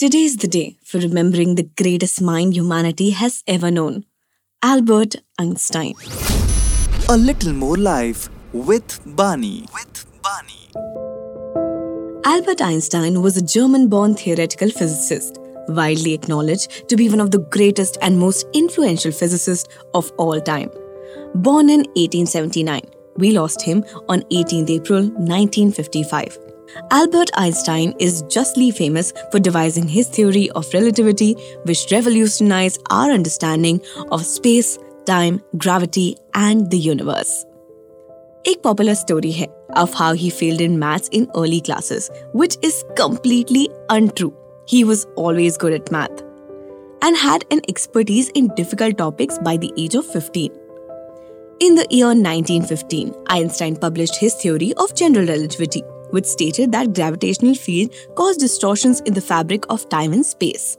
Today is the day for remembering the greatest mind humanity has ever known Albert Einstein. A little more life with Bani. With Bani. Albert Einstein was a German born theoretical physicist, widely acknowledged to be one of the greatest and most influential physicists of all time. Born in 1879, we lost him on 18 April 1955. Albert Einstein is justly famous for devising his theory of relativity, which revolutionized our understanding of space, time, gravity, and the universe. एक popular story है of how he failed in maths in early classes, which is completely untrue. He was always good at math and had an expertise in difficult topics by the age of 15. In the year 1915, Einstein published his theory of general relativity, which stated that gravitational field caused distortions in the fabric of time and space.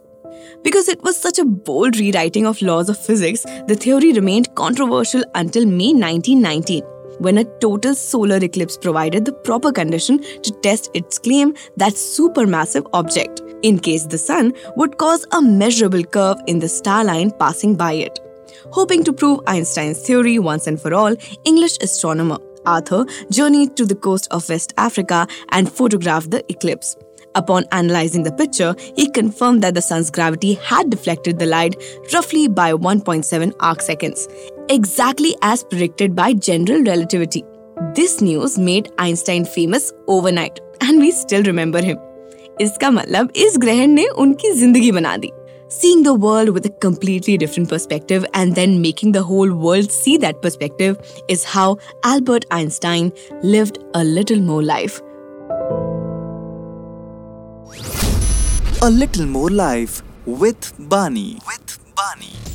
Because it was such a bold rewriting of laws of physics, the theory remained controversial until May 1919, when a total solar eclipse provided the proper condition to test its claim that supermassive object, in case the sun would cause a measurable curve in the star line passing by it. Hoping to prove Einstein's theory once and for all, English astronomer Arthur journeyed to the coast of West Africa and photographed the eclipse. Upon analyzing the picture, he confirmed that the sun's gravity had deflected the light roughly by 1.7 arc seconds, exactly as predicted by general relativity. This news made Einstein famous overnight, and we still remember him. इसका मतलब इस ग्रहण ने उनकी जिंदगी बना दी seeing the world with a completely different perspective and then making the whole world see that perspective is how Albert Einstein lived a little more life. A little more life with Bani. With Bani.